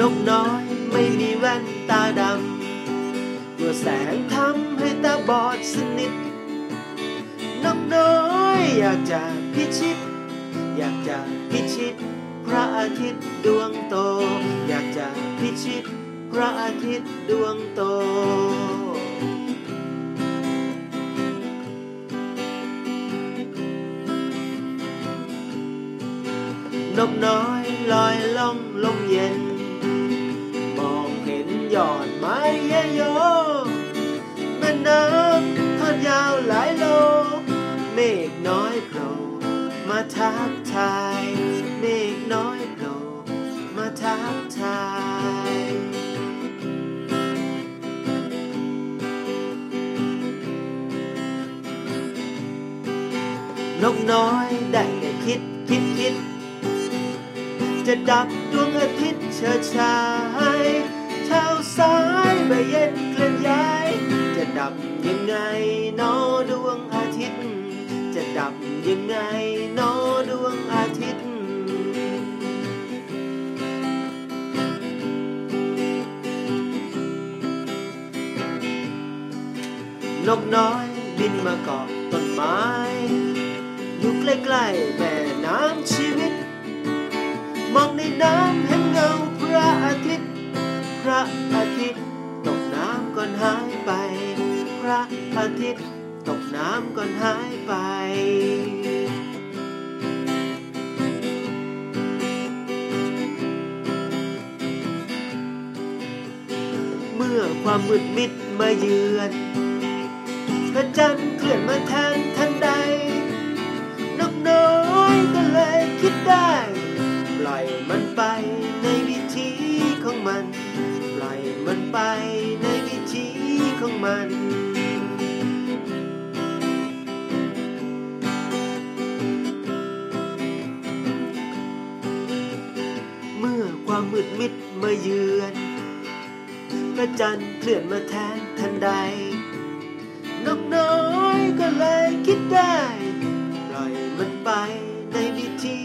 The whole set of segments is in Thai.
นกน้อยไม่มีแว่นตาดำกลัวแสงทำให้ตาบอดสนิทนกน้อยอยากจะพิชิต อยากจะพิชิต พระอาทิตย์ดวงโต อยากจะพิชิต พระอาทิตย์ดวงโตนกน้อยลอย ทักทายเมฆน้อยโผล่มาทักทายนกน้อยได้แต่คิดคิดคิด จะดับดวงอาทิตย์เชิดชายเท้าซ้ายใบเย็นเคลื่อนย้าย จะดับยังไงนองอาทิตย์จะ ดับยังไงนอดวงอาทิตย์ นกน้อยบินมาเกาะต้นไม้อยู่ใกล้ๆแม่น้ำชีวิต มองในน้ำเห็นเงาพระอาทิตย์ พระอาทิตย์ตกน้ำก่อนหายไป พระอาทิตย์ น้ำก่อนหายไป เมื่อความมืดมิดมาเยือนพระจันทร์เคลื่อนมาแทนทันใด นกน้อยก็เลยคิดได้ ปล่อยมันไปในวิธีของมัน ปล่อยมันไปในวิธีของมัน มืดมิดมาเยือน พระจันทร์เคลื่อนมาแทนทันใด นกน้อยก็เลยคิดได้ ปล่อยมันไปในวิธี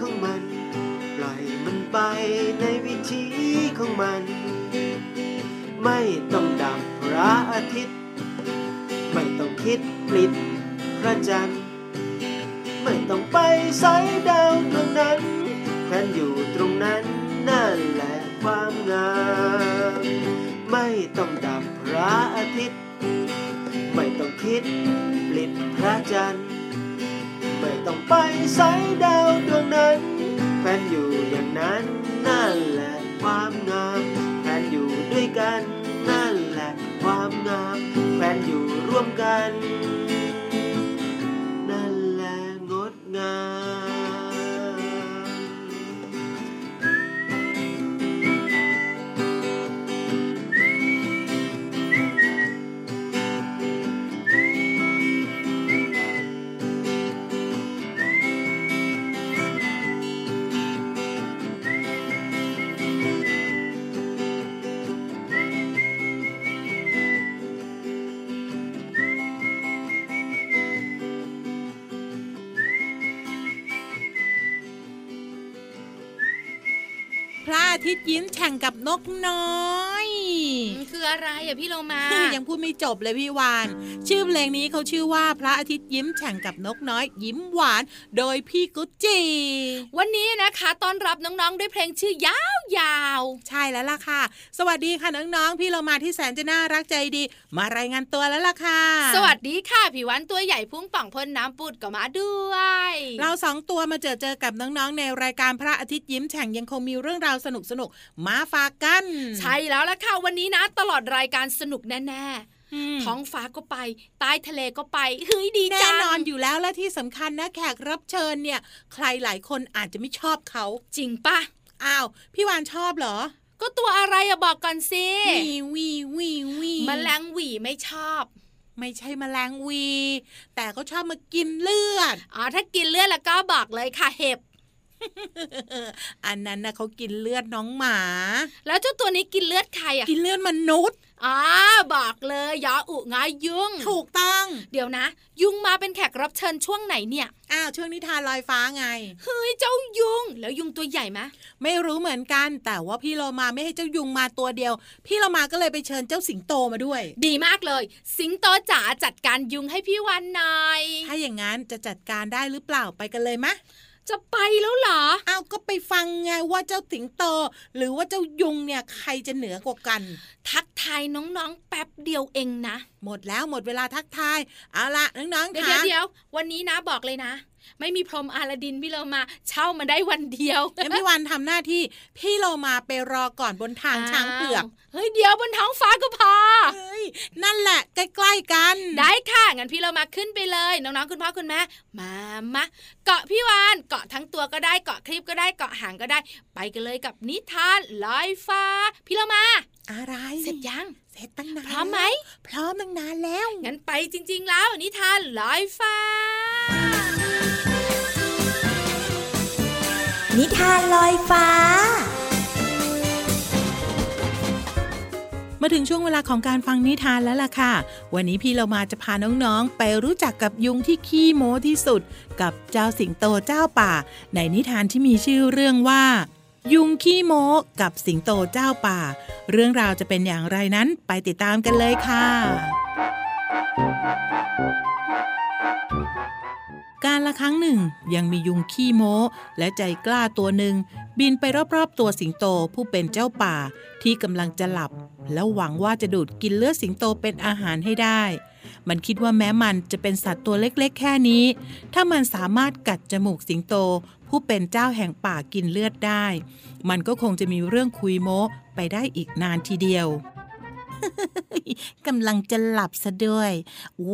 ของมัน ปล่อยมันไปในวิธีของมัน ไม่ต้องดับพระอาทิตย์ ไม่ต้องคิดปลิดพระจันทร์ ไม่ต้องไปใส่ดาวดวงนั้นแควนอยู่ นั่นแหละความงาม ไม่ต้องดับพระอาทิตย์ ไม่ต้องคิดปลิดพระจันทร์ ไม่ต้องไปใส่ดาวดวงนั้นแฟนอยู่อย่างนั้นนั่นแหละความงามแฟนอยู่ด้วยกันนั่นแหละความงามแฟนอยู่ร่วมกัน นั่นแหละงดงาม ทิตย์ยิ้มแฉ่งกับนกน้อยมันคืออะไรอะพี่โลมายังพูดไม่จบเลยพี่วาน ชื่อเพลงนี้เขาชื่อว่าพระอาทิตย์ยิ้มแฉ่งกับนกน้อย ยิ้มหวาน โดยพี่กุจจีวันนี้นะคะต้อนรับน้องๆด้วยเพลงชื่อยาว ยาว ใช่แล้วล่ะค่ะ สวัสดีค่ะน้องๆ พี่เรามาที่แสนจะน่ารักใจดี มารายงานตัวแล้วล่ะค่ะ สวัสดีค่ะผิววันตัวใหญ่พุ่งป่องพ่นน้ำปุดก็มาด้วย เราสองตัวมาเจอเจอกับน้องๆในรายการพระอาทิตย์ยิ้มแฉ่งยังคงมีเรื่องราวสนุกๆมาฝากกัน ใช่แล้วล่ะค่ะวันนี้นะ ตลอดรายการสนุกแน่ๆมท้องฟ้าก็ไป ใต้ทะเลก็ไปเฮ้ยดีแน่จังนอนอยู่แล้วและที่สำคัญนะแขกรับเชิญเนี่ย ใครหลายคนอาจจะไม่ชอบเขาจริงปะ อ้าว พี่วานชอบเหรอ ก็ตัวอะไรอะบอกก่อนสิวีวีวีวีแมลงหวีไม่ชอบ ไม่ใช่แมลงวี แต่เขาชอบมากินเลือดอ๋อถ้ากินเลือดแล้วก็บอกเลยค่ะเห็บอันนั้นนะเขากินเลือดน้องหมา แล้วเจ้าตัวนี้กินเลือดใครอะกินเลือดมนุษย์ อ๋อบอกเลยยออุงายุงถูกต้อง เดี๋ยวนะ ยุงมาเป็นแขกรับเชิญช่วงไหนเนี่ยอ้าวช่วงนิทานลอยฟ้าไงเฮ้ยเจ้ายุง แล้วยุงตัวใหญ่ไหมไม่รู้เหมือนกัน แต่ว่าพี่โลมาไม่ให้เจ้ายุงมาตัวเดียว พี่โลมาก็เลยไปเชิญเจ้าสิงโตมาด้วย ดีมากเลย สิงโตจ๋าจัดการยุงให้พี่วันหน่อยถ้าอย่างนั้นจะจัดการได้หรือเปล่าไปกันเลยมะจะไปแล้วเหรอ อ้าว ก็ไปฟังไงว่าเจ้าสิงโต หรือว่าเจ้ายุงเนี่ยใครจะเหนือกว่ากัน ทัก ทายน้องๆ แป๊บเดียวเองนะ หมดแล้วหมดเวลาทักทาย เอาละน้องๆเดี๋ยวค่ะเดี๋ยววันนี้นะบอกเลยนะ ไม่มีพรหมอาลาดินพี่เรามาเช่ามาได้วันเดียวงั้นพี่วันทำหน้าที่พี่โลมาไปรอก่อนบนทางช้างเผือกาวเฮ้ยเดี๋ยวบนท้องฟ้าก็พอเฮ้ยนั่นแหละใกล้ๆกัน ได้ค่ะงั้นพี่เรามาขึ้นไปเลยน้องๆคุณพ่อคุณแม่มามาเกาะพี่วานเกาะทั้งตัวก็ได้เกาะคลิปก็ได้เกาะหางก็ได้ ไปกันเลยกับนิทานลอยฟ้า พี่เรามาอะไรเสร็จยังเสร็จตั้งนานพร้อมไหมพร้อมตั้งนานแล้วงั้นไปจริง ๆ แล้วนิทานลอยฟ้า นิทานลอยฟ้า มาถึงช่วงเวลาของการฟังนิทานแล้วล่ะค่ะ วันนี้พี่เรามาจะพาน้องๆ ไปรู้จักกับยุงที่ขี้โม้ที่สุด กับเจ้าสิงโตเจ้าป่า ในนิทานที่มีชื่อเรื่องว่า ยุงขี้โม้กับสิงโตเจ้าป่า เรื่องราวจะเป็นอย่างไรนั้นไปติดตามกันเลยค่ะ การละครั้งหนึ่งยังมียุงขี้โม้ และใจกล้าตัวหนึ่ง บินไปรอบๆตัวสิงโตผู้เป็นเจ้าป่าที่กำลังจะหลับ แล้วหวังว่าจะดูดกินเลือดสิงโตเป็นอาหารให้ได้ มันคิดว่าแม้มันจะเป็นสัตว์ตัวเล็กๆ แค่นี้ ถ้ามันสามารถกัดจมูกสิงโต ผู้เป็นเจ้าแห่งป่ากินเลือดได้ มันก็คงจะมีเรื่องคุยโม้ไปได้อีกนานทีเดียว กำลังจะหลับซะด้วย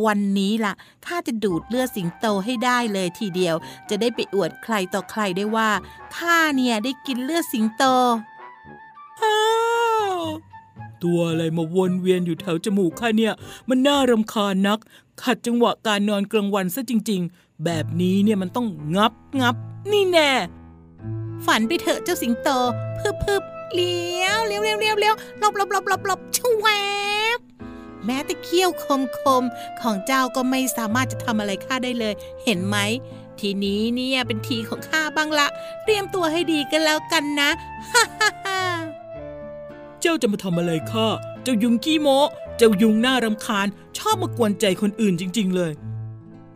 วันนี้ล่ะข้าจะดูดเลือดสิงโตให้ได้เลยทีเดียว จะได้ไปอวดใครต่อใครได้ว่าข้าเนี่ยได้กินเลือดสิงโตอ้าวตัวอะไรมาวนเวียนอยู่แถวจมูกข้าเนี่ย มันน่ารำคาญนัก ขัดจังหวะการนอนกลางวันซะจริง ๆ แบบนี้เนี่ยมันต้องงับงับ นี่แน่ ฝันไปเถอะเจ้าสิงโต พึบพึบ เลี้ยวเลี้ยวเลี้ยวเลี้ยวเลี้ยวหลบหลบหลบหลบหลบชวบแม้แต่เขี้ยวคมคมของเจ้าก็ไม่สามารถจะทำอะไรข้าได้เลย เห็นไหม ทีนี้เนี่ยเป็นทีของข้าบ้างละ เตรียมตัวให้ดีกันแล้วกันนะฮ่าฮ่าฮ่าเจ้าจะมาทำอะไรข้าเจ้ายุงขี้โมเจ้ายุงน่ารำคาญ ชอบมากวนใจคนอื่นจริง ๆ เลย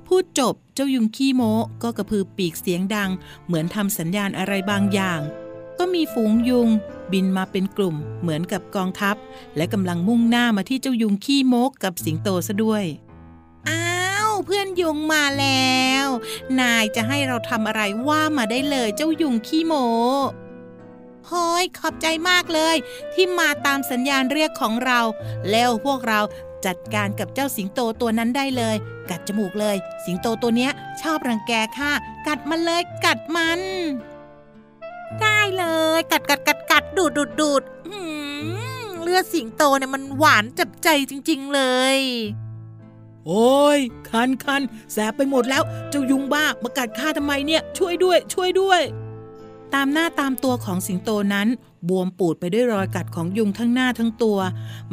พูดจบเจ้ายุงขี้โมก็กระพือปีกเสียงดัง เหมือนทำสัญญาณอะไรบางอย่าง ก็มีฝูงยุง บินมาเป็นกลุ่มเหมือนกับกองทัพ และกำลังมุ่งหน้ามาที่เจ้ายุงขี้โมกกับสิงโตซะด้วย อ้าวเพื่อนยุงมาแล้ว นายจะให้เราทำอะไรว่ามาได้เลยเจ้ายุงขี้โมโฮ้ยขอบใจมากเลย ที่มาตามสัญญาณเรียกของเรา แล้วพวกเราจัดการกับเจ้าสิงโตตัวนั้นได้เลย กัดจมูกเลย สิงโตตัวเนี้ยชอบรังแกค่ะ กัดมันเลยกัดมัน ได้เลย กัดกัดกัดกัดดูดดูดดูดอื้อหือเลือดสิงโตเนี่ยมันหวานจับใจจริง ๆเลย โอ้ย คันคันแสบไปหมดแล้ว เจ้ายุงบ้ามากัดข้าทำไมเนี่ย ช่วยด้วย ช่วยด้วย ตามหน้าตามตัวของสิงโตนั้น บวมปูดไปด้วยรอยกัดของยุงทั้งหน้าทั้งตัว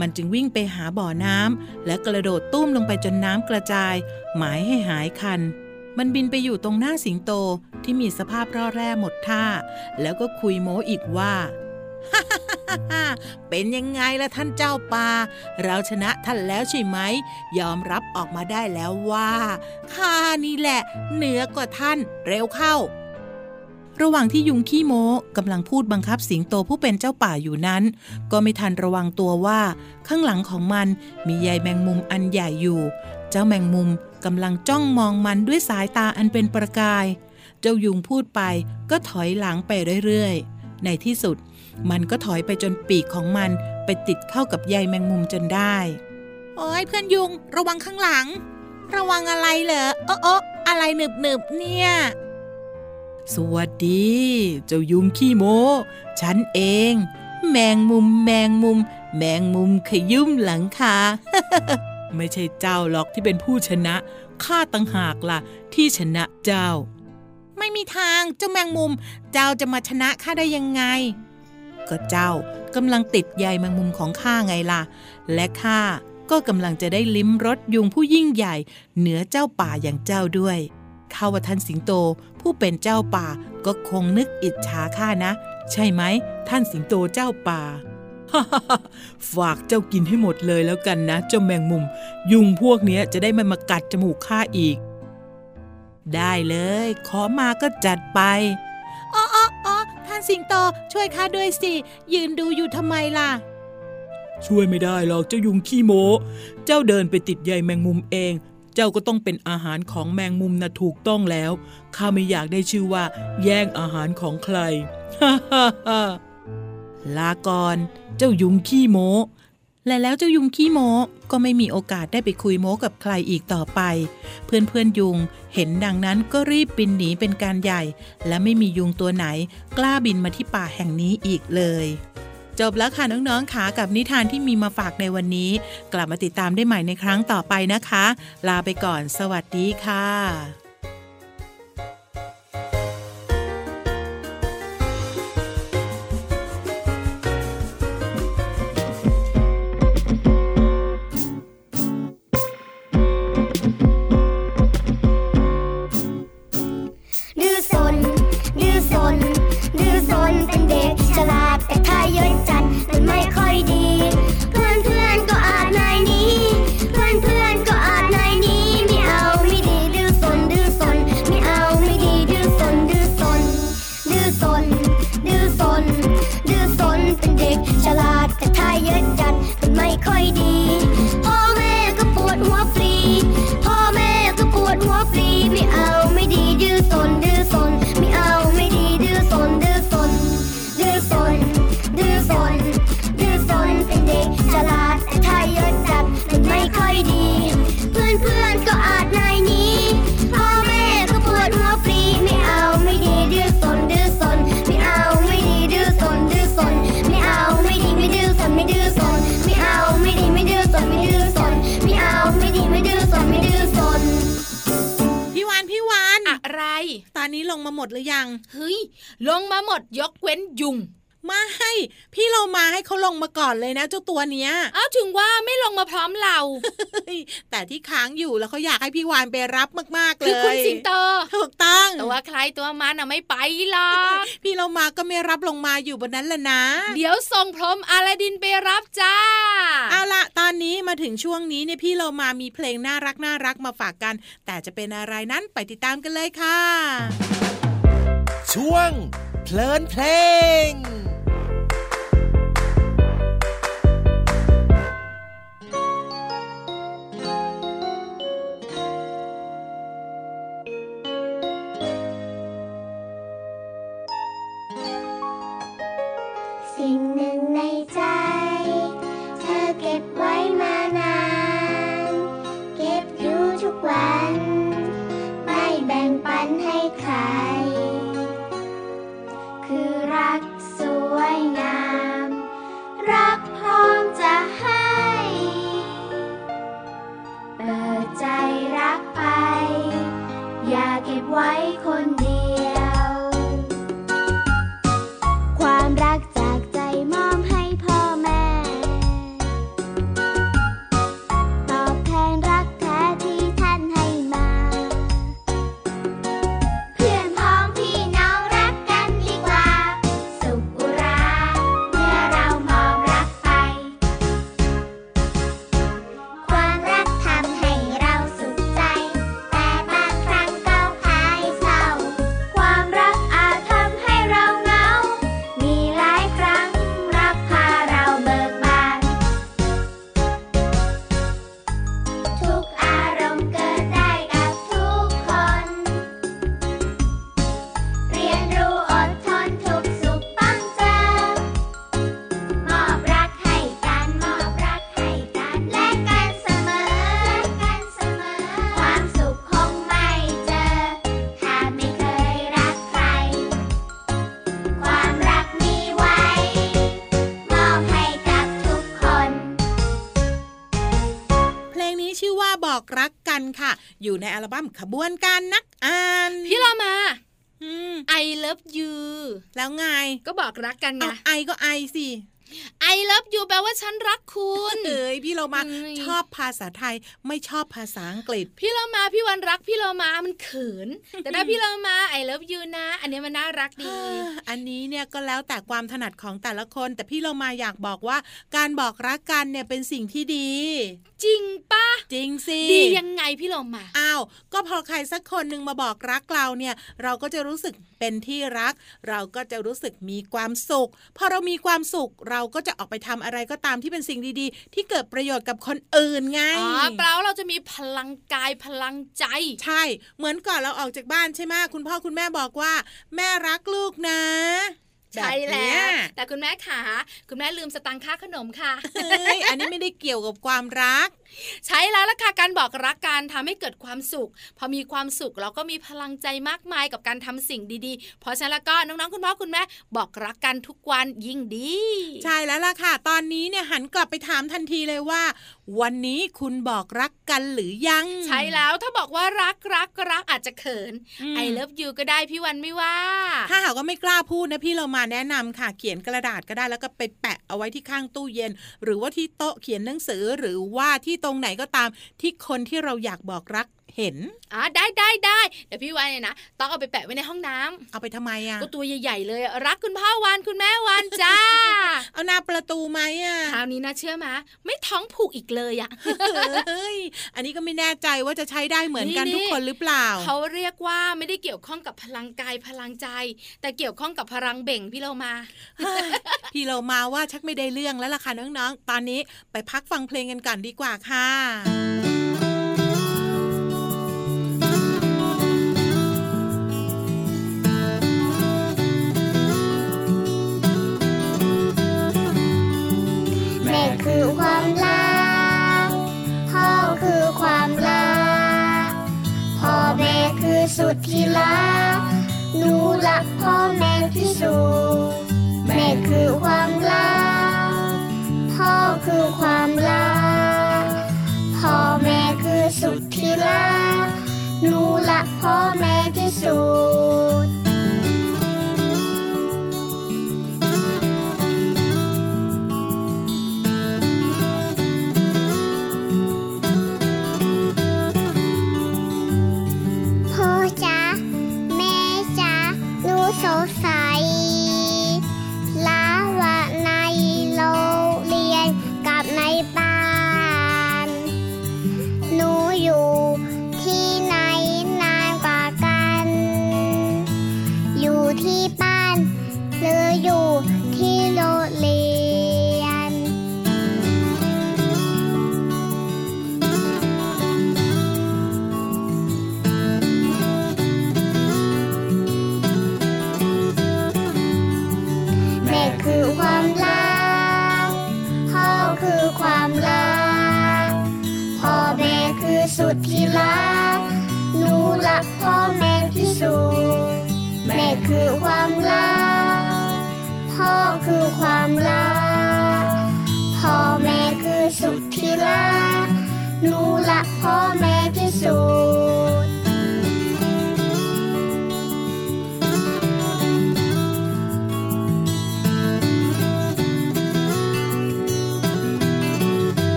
มันจึงวิ่งไปหาบ่อน้ำและกระโดดตุ้มลงไปจนน้ำกระจาย หมายให้หายคัน มันบินไปอยู่ตรงหน้าสิงโตที่มีสภาพร่อแร่หมดท่า แล้วก็คุยโม้อีกว่า เป็นยังไงล่ะท่านเจ้าป่า เราชนะท่านแล้วใช่ไหม ยอมรับออกมาได้แล้วว่าข้านี่แหละ เหนือกว่าท่านเร็วเข้า ระหว่างที่ยุงขี้โม้กำลังพูดบังคับสิงโตผู้เป็นเจ้าป่าอยู่นั้น ก็ไม่ทันระวังตัวว่า ข้างหลังของมันมีใยแมงมุมอันใหญ่อยู่ เจ้าแมงมุมกำลังจ้องมองมันด้วยสายตาอันเป็นประกาย เจ้ายุงพูดไปก็ถอยหลังไปเรื่อยๆ ในที่สุด มันก็ถอยไปจนปีกของมันไปติดเข้ากับใยแมงมุมจนได้ โอ้ยเพื่อนยุง ระวังข้างหลัง ระวังอะไรเหรอโอ้โอะอะไรหนึบหนึบเนี่ย สวัสดี เจ้ายุงขี้โมฉันเอง แมงมุมแมงมุม แมงมุมขยุ่มหลังคา ไม่ใช่เจ้าหรอกที่เป็นผู้ชนะ ข้าต่างหากล่ะ ที่ชนะเจ้า ไม่มีทางเจ้าแมงมุม เจ้าจะมาชนะข้าได้ยังไง ก็เจ้ากำลังติดใยแมงมุมของข้าไงล่ะ และข้าก็กำลังจะได้ลิ้มรสยุงผู้ยิ่งใหญ่ เหนือเจ้าป่าอย่างเจ้าด้วยข้าว่าท่านสิงโตผู้เป็นเจ้าป่าก็คงนึกอิจฉาข้านะ ใช่ไหม ท่านสิงโตเจ้าป่า ฝากเจ้ากินให้หมดเลยแล้วกันนะ เจ้าแมงมุม ยุงพวกเนี้ยจะได้ไม่มากัดจมูกข้าอีก ได้เลย ขอมาก็จัดไปอ๋ออ๋ออ๋อท่านสิงโตช่วยข้าด้วยสิ ยืนดูอยู่ทำไมล่ะ ช่วยไม่ได้หรอกเจ้ายุงขี้โมเจ้าเดินไปติดใยแมงมุมเอง เจ้าก็ต้องเป็นอาหารของแมงมุมนะถูกต้องแล้วข้าไม่อยากได้ชื่อว่า แย่งอาหารของใครฮ่าฮ่าฮ่า ลาก่อนเจ้ายุงขี้โมและแล้วเจ้ายุงขี้โมก็ไม่มีโอกาสได้ไปคุยโม้กับใครอีกต่อไป เพื่อนเพื่อนยุงเห็นดังนั้นก็รีบบินหนีเป็นการใหญ่ และไม่มียุงตัวไหน กล้าบินมาที่ป่าแห่งนี้อีกเลย จบแล้วค่ะน้องๆค่ะกับนิทานที่มีมาฝากในวันนี้ กลับมาติดตามได้ใหม่ในครั้งต่อไปนะคะ ลาไปก่อน สวัสดีค่ะ ดหรือยัง เฮ้ย ลงมาหมดยกเว้นยุงไม่ให้พี่เรามาให้เขาลงมาก่อนเลยนะเจ้าตัวเนี้ยอ้าวถึงว่าไม่ลงมาพร้อมเรา แต่ที่ค้างอยู่แล้วเขาอยากให้พี่วานไปรับมากๆเลยคือคุณสิงโตถูกต้องตัวใครตัวมันอะไม่ไปหรอกพี่เรามาก็ไม่รับลงมาอยู่บนนั้นแหละนะ เดี๋ยวส่งพรหมอาลาดินไปรับจ้าเอาละตอนนี้มาถึงช่วงนี้เนี่ยพี่เรามามีเพลงน่ารักน่ารักมาฝากกัน แต่จะเป็นอะไรนั้นไปติดตามกันเลยค่ะ ช่วง เพลินเพลง รักสวยงาม รักพร้อมจะให้ อยู่ในอัลบั้มขบวนการนักอ่าน พี่เรามาอืม I love you แล้วไงก็บอกรักกันไงเอาไอก็ ไอสิ I love you แปลว่าฉันรักคุณเอ้ยพี่เรามาเอ้ยชอบภาษาไทยไม่ชอบภาษาอังกฤษ พี่เรามาพี่วันรักพี่เรามามันเขิน แต่ถ้าพี่เรามา I love you นะ อันนี้มันน่ารักดี อันนี้เนี่ยก็แล้วแต่ความถนัดของแต่ละคน แต่พี่เรามาอยากบอกว่าการบอกรักกันเนี่ยเป็นสิ่งที่ดี จริงปะจริงสิดียังไงพี่เรามาอ้าวก็พอใครสักคนหนึ่งมาบอกรักเราเนี่ย เราก็จะรู้สึกเป็นที่รัก เราก็จะรู้สึกมีความสุขพอเรามีความสุขเราก็จะออกไปทำอะไรก็ตามที่เป็นสิ่งดีๆ ที่เกิดประโยชน์กับคนอื่นไงอ๋อแปลว่าเราจะมีพลังกายพลังใจ ใช่ เหมือนก่อนเราออกจากบ้านใช่ไหมคุณพ่อคุณแม่บอกว่า แม่รักลูกนะใช่บบแล้เนี้ยวแต่คุณแม่ขาคุณแม่ลืมสตังค่าขนมค่ะเฮ้ยอันนี้ไม่ได้เกี่ยวกับความรักใช้แล้วล่ะค่ะการบอกรักการทำให้เกิดความสุข พอมีความสุขเราก็มีพลังใจมากมายกับการทำสิ่งดีๆ เพราะฉะนั้นแล้วก็น้องๆคุณพ่อคุณแม่บอกรักกันทุกวันยิ่งดี ใช่แล้วล่ะค่ะ ตอนนี้เนี่ยหันกลับไปถามทันทีเลยว่า วันนี้คุณบอกรักกันหรือยัง ใช่แล้วถ้าบอกว่ารักรักรักอาจจะเขินอืม I love you ก็ได้พี่วันไม่ว่า ถ้าหากว่าไม่กล้าพูดนะพี่เรามาแนะนำค่ะ เขียนกระดาษก็ได้แล้วก็ไปแปะเอาไว้ที่ข้างตู้เย็น หรือว่าที่โต๊ะเขียนหนังสือหรือว่าที่ตรงไหนก็ตามที่คนที่เราอยากบอกรัก เห็นอ่าได้ได้ได้เดี๋ยวพี่วันเนี่ยนะต้องเอาไปแปะไว้ในห้องน้ำเอาไปทำไมอะก็ตัวใหญ่ๆเลยรักคุณพ่อวันคุณแม่วันจ้า เอาหน้าประตูไหมอะคราวนี้นะเชื่อมะไม่ท้องผูกอีกเลยอะเฮ้ยอันนี้ก็ไม่แน่ใจว่าจะใช้ได้เหมือนกันนี่ทุกคนหรือเปล่า เขาเรียกว่าไม่ได้เกี่ยวข้องกับพลังกายพลังใจ แต่เกี่ยวข้องกับพลังเบ่งพี่เรามา พี่เรามาว่าชักไม่ได้เรื่องแล้วล่ะค่ะน้องๆตอนนี้ไปพักฟังเพลงกันก่อนดีกว่าค่ะ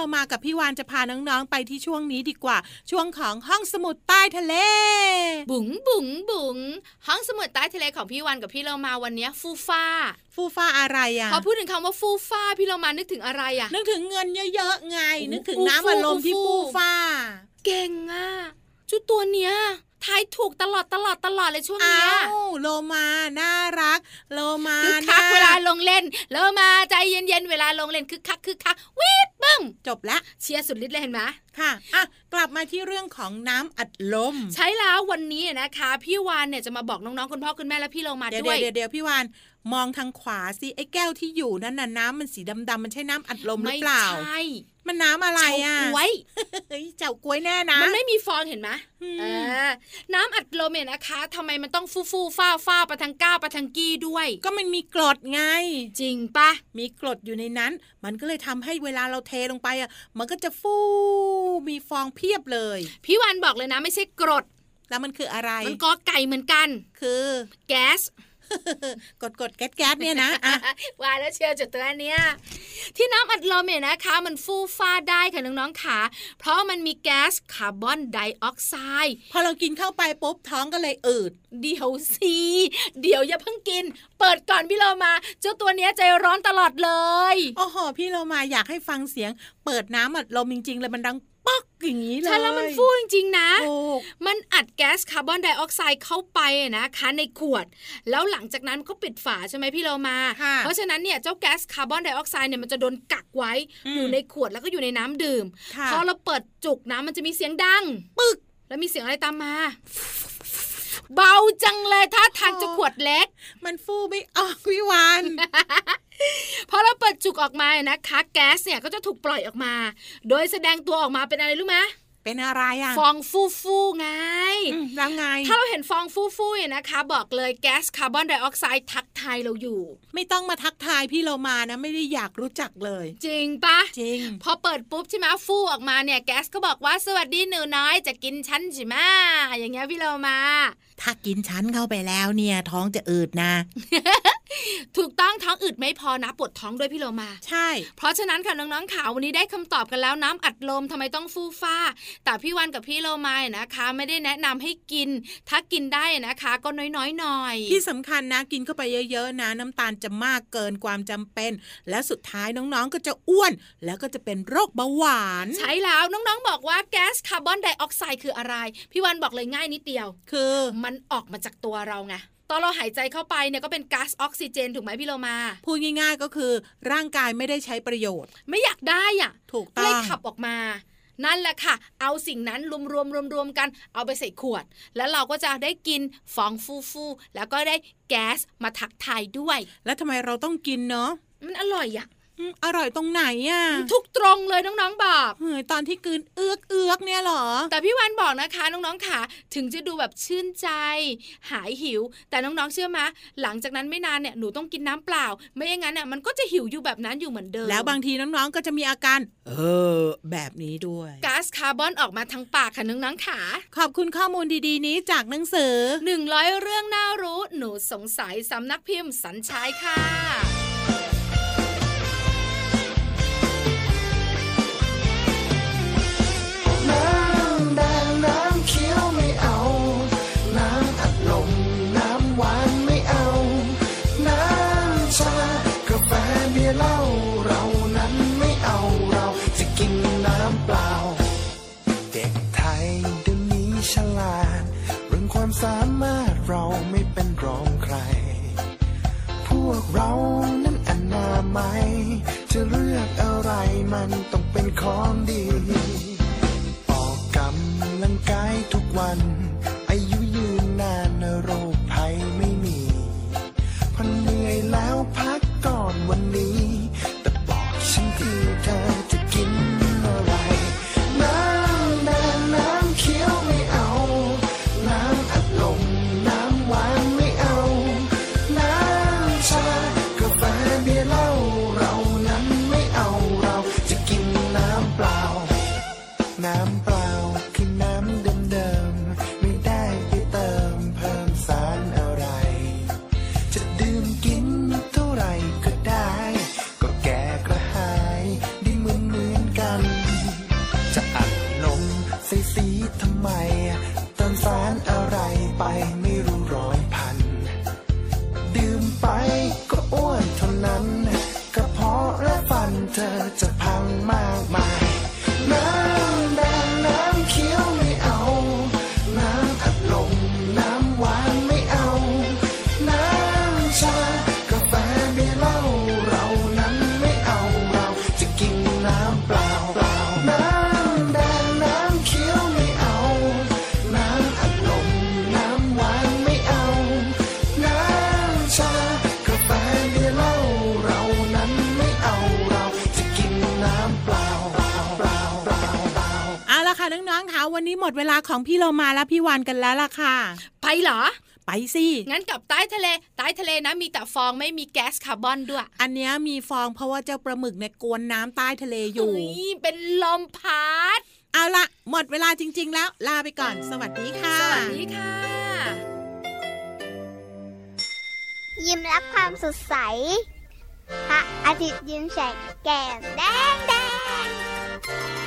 เรามากับพี่วานจะพาน้องๆไปที่ช่วงนี้ดีกว่า ช่วงของห้องสมุดใต้ทะเล บุ๋งบุ๋งบุ๋งห้องสมุดใต้ทะเลของพี่วันกับพี่เรามาวันเนี้ยฟูฟ้าฟูฟ้าอะไรอะพอพูดถึงคำว่าฟูฟ้าพี่เรามานึกถึงอะไรอะ นึกถึงเงินเยอะๆไงอู้นึกถึงฟูน้ำอารมณ์ที่ฟูฟูฟ้า เก่งอะจุดตัวเนี้ย ทายถูกตลอดตลอดตลอดเลยช่วงอ้าเนี้ยวโลมาน่ารัก โลมาคึกคักน่เวลาลงเล่นแล้วมาใจเย็นๆเวลาลงเล่นคึกคักคึกคักวิบบึ้งจบละเชียร์สุดฤทธิ์เลยเห็นไหมค่ะอะกลับมาที่เรื่องของน้ำอัดลม ใช่แล้ววันนี้นะคะ พี่วานเนี่ยจะมาบอกน้องๆคุณพ่อคุณแม่และพี่เรามาเดี๋ยวด้วยเดี๋ยวเดี๋ยวพี่วาน มองทางขวาสิไอ้แก้วที่อยู่นั่นน่ะน้ำมันสีดำๆมันใช่น้ำอัดลมหรือไม่เปล่าใช่มันน้ำอะไรอะเฉาก๊วยเฮ้ยเจ้ากล้วยแน่นะ มันไม่มีฟองเห็นไหมอืมเออน้ำอัดลมเนี่ยนะคะทำไมมันต้องฟูฟูฟ้าฟ้าประทังก้าวประทังกี้ด้วย ก็มันมีกรดไง จริงปะมีกรดอยู่ในนั้น มันก็เลยทำให้เวลาเราเทลงไปอะ มันก็จะฟูมีฟองเพียบเลย พี่วานบอกเลยนะ ไม่ใช่กรด แล้วมันคืออะไร มันกอไก่เหมือนกัน คือ แก๊ส กดกดแก๊สแก๊สเนี่ยนะอะว่าแล้วเชียวจุดตัวเนี้ยที่น้ำอัดลมเนี่ยนะคะ มันฟูฟ้าได้ค่ะน้องๆขาเพราะมันมีแก๊สคาร์บอนไดออกไซด์พอเรากินเข้าไปปุ๊บท้องก็เลยอืดเดี๋ยวสิเดี๋ยวอย่าเพิ่งกิน เปิดก่อนพี่เรามาเจ้าตัวเนี้ยใจร้อนตลอดเลยโอ้โหพี่เรามาอยากให้ฟังเสียง เปิดน้ำอัดลมจริงๆเลยมันดัง ป๊อกอย่างนี้เลยใช่แล้วมันฟูจริงๆนะถูกมันอัดแก๊สคาร์บอนไดออกไซด์เข้าไปนะคะในขวด แล้วหลังจากนั้นก็ปิดฝาใช่ไหมพี่เรามาค่ะเพราะฉะนั้นเนี่ยเจ้าแก๊สคาร์บอนไดออกไซด์เนี่ยมันจะโดนกักไว้อืมอยู่ในขวดแล้วก็อยู่ในน้ำดื่มค่ะพอเราเปิดจุกน้ำมันจะมีเสียงดัง ปึก แล้วมีเสียงอะไรตามมาเบาจังเลยถ้าทางจะขวดเล็ก มันฟูไม่ออกพี่วานพอเราเปิด จุกออกมานะคะ แก๊สเนี่ยก็จะถูกปล่อยออกมา โดยแสดงตัวออกมาเป็นอะไรรู้ไหมเป็นอะไรอะฟองฟูฟูๆไงอืมแล้วไง ถ้าเราเห็นฟองฟูฟูๆเนี่ยนะคะ บอกเลยแก๊สคาร์บอนไดออกไซด์ทักทายเราอยู่ ไม่ต้องมาทักทายพี่เรามานะ ไม่ได้อยากรู้จักเลย จริงปะจริง พอเปิดปุ๊บใช่ไหมฟูออกมาเนี่ยแก๊สก็บอกว่าสวัสดีหนูน้อยจะกินฉันใช่ไหมอย่างเงี้ยพี่เรามา ถ้ากินชั้นเข้าไปแล้วเนี่ย ท้องจะอืดนะ ถูกต้องท้องอืดไม่พอนะปวดท้องด้วยพี่เรามา ใช่ เพราะฉะนั้นค่ะน้องๆขาววันนี้ได้คำตอบกันแล้วน้ำอัดลมทำไมต้องฟูฟ้า แต่พี่วันกับพี่โลมาเนี่ยนะคะ ไม่ได้แนะนำให้กิน ถ้ากินได้นะคะ ก็น้อยๆหน่อย ที่สำคัญนะกินเข้าไปเยอะๆนะ น้ำตาลจะมากเกินความจำเป็น และสุดท้ายน้องๆก็จะอ้วน แล้วก็จะเป็นโรคเบาหวาน ใช่แล้วน้องๆบอกว่าแก๊สคาร์บอนไดออกไซด์คืออะไร พี่วันบอกเลยง่ายนิดเดียว คือมันออกมาจากตัวเราไงตอนเราหายใจเข้าไปเนี่ยก็เป็นก๊าซออกซิเจนถูกไหมพี่โลมาพูดง่าย ๆก็คือร่างกายไม่ได้ใช้ประโยชน์ ไม่อยากได้อะถูกก็ต้เลอยงขับออกมานั่นแหละค่ะ เอาสิ่งนั้นรวมรวมรวมรวมๆกัน เอาไปใส่ขวด แล้วเราก็จะได้กินฟองฟูฟูๆแล้วก็ได้แก๊สมาทักทายด้วย แล้วทำไมเราต้องกินเนาะ มันอร่อยอะ อืมอร่อยตรงไหนอะทุกตรงเลยน้องๆบอกเฮ้ยตอนที่กลืนเอือกเอือกเนี่ยเหรอ แต่พี่วันบอกนะคะน้องๆค่ะถึงจะดูแบบชื่นใจ หายหิว แต่น้องๆเชื่อไหมหลังจากนั้นไม่นานเนี่ยหนูต้องกินน้ำเปล่า ไม่อย่างนั้นเนี่ยมันก็จะหิวอยู่แบบนั้นอยู่เหมือนเดิมแล้วบางทีน้องๆก็จะมีอาการ เออ แบบนี้ด้วยก๊าซคาร์บอนออกมาทางปากค่ะน้องๆค่ะขอบคุณข้อมูลดีๆ นี้จากหนังสือหนึ่งร้อยเรื่องน่ารู้ หนูสงสัยสำนักพิมพ์สัญชัยค่ะี้หมดเวลาของพี่เรามาและพี่วานกันแล้วล่ะค่ะ ไปเหรอไปสิ งั้นกับใต้ทะเล ใต้ทะเลนะมีแต่ฟองไม่มีแก๊สคาร์บอนด้วย อันนี้มีฟองเพราะว่าเจ้าปลาหมึกเนี่ยกวนน้ำใต้ทะเลอยู่ เป็นลมพัด เอาละหมดเวลาจริง ๆ แล้ว ลาไปก่อน สวัสดีค่ะ สวัสดีค่ะ ยิ้มรับความสดใส พระอาทิตย์ยิ้มแฉกแก้มแดงแดง